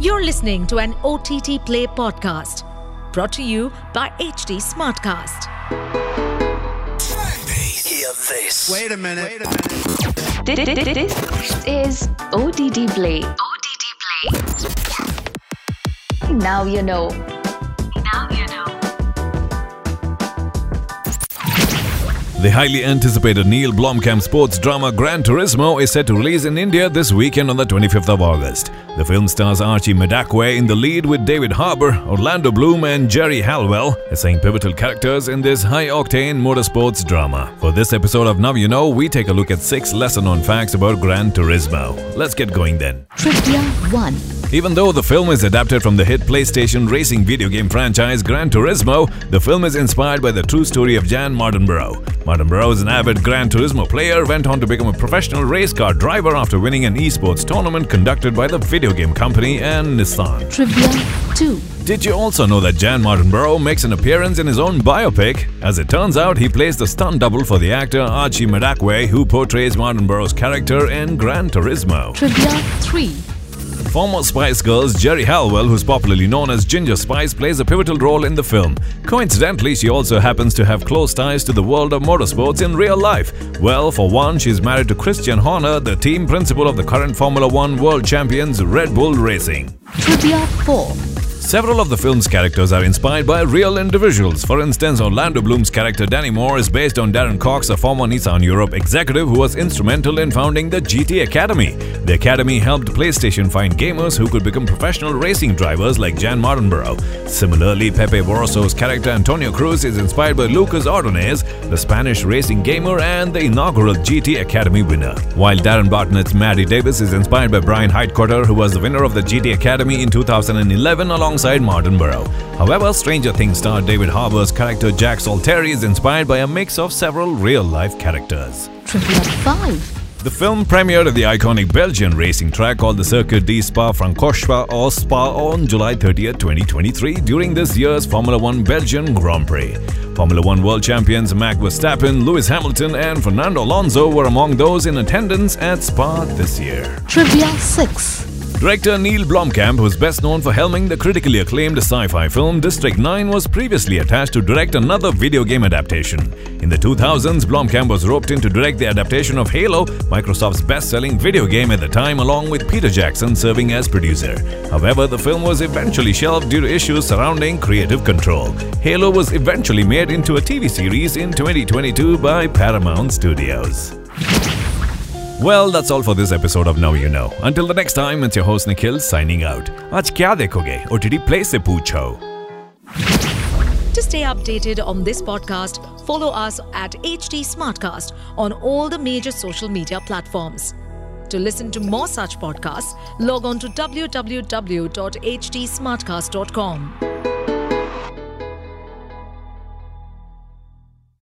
You're listening to an OTT Play podcast brought to you by HT Smartcast. Hear this. Wait a minute. Wait a minute. This, this is OTT Play. OTT Play. Now you know. The highly anticipated Neill Blomkamp sports drama Gran Turismo is set to release in India this weekend on the 25th of August. The film stars Archie Madekwe in the lead with David Harbour, Orlando Bloom, and Geri Halliwell as saying pivotal characters in this high-octane motorsports drama. For this episode of Now You Know, we take a look at six lesser-known facts about Gran Turismo. Let's get going then. Trivia 1. Even though the film is adapted from the hit PlayStation racing video game franchise Gran Turismo, the film is inspired by the true story of Jan Mardenborough. Mardenborough is an avid Gran Turismo player, went on to become a professional race car driver after winning an esports tournament conducted by the video game company and Nissan. Trivia 2. Did you also know that Jan Mardenborough makes an appearance in his own biopic? As it turns out, he plays the stunt double for the actor Archie Madekwe, who portrays Mardenborough's character in Gran Turismo. Trivia 3. Former Spice Girls Geri Halliwell, who's popularly known as Ginger Spice, plays a pivotal role in the film. Coincidentally, she also happens to have close ties to the world of motorsports in real life. Well, for one, she's married to Christian Horner, the team principal of the current Formula One world champions Red Bull Racing. Trivia 4. Several of the film's characters are inspired by real individuals. For instance, Orlando Bloom's character Danny Moore is based on Darren Cox, a former Nissan Europe executive who was instrumental in founding the GT Academy. The academy helped PlayStation find gamers who could become professional racing drivers like Jan Mardenborough. Similarly, Pepe Barroso's character Antonio Cruz is inspired by Lucas Ordonez, the Spanish racing gamer and the inaugural GT Academy winner. While Darren Barnet's Maddie Davis is inspired by Bryan Heitkotter, who was the winner of the GT Academy in 2011 alongside Mardenborough. However, Stranger Things star David Harbour's character Jack Salteri is inspired by a mix of several real-life characters. Trivia 5. The film premiered at the iconic Belgian racing track called the Circuit de Spa-Francorchamps or Spa on July 30, 2023 during this year's Formula One Belgian Grand Prix. Formula One world champions Max Verstappen, Lewis Hamilton and Fernando Alonso were among those in attendance at Spa this year. Trivia 6. Director Neill Blomkamp, who is best known for helming the critically acclaimed sci-fi film District 9, was previously attached to direct another video game adaptation. In the 2000s, Blomkamp was roped in to direct the adaptation of Halo, Microsoft's best-selling video game at the time, along with Peter Jackson serving as producer. However, the film was eventually shelved due to issues surrounding creative control. Halo was eventually made into a TV series in 2022 by Paramount Studios. Well, that's all for this episode of Now You Know. Until the next time, it's your host Nikhil signing out. आज क्या देखोगे OTT Play से पूछो. To stay updated on this podcast, follow us at HT Smartcast on all the major social media platforms. To listen to more such podcasts, log on to www.htsmartcast.com.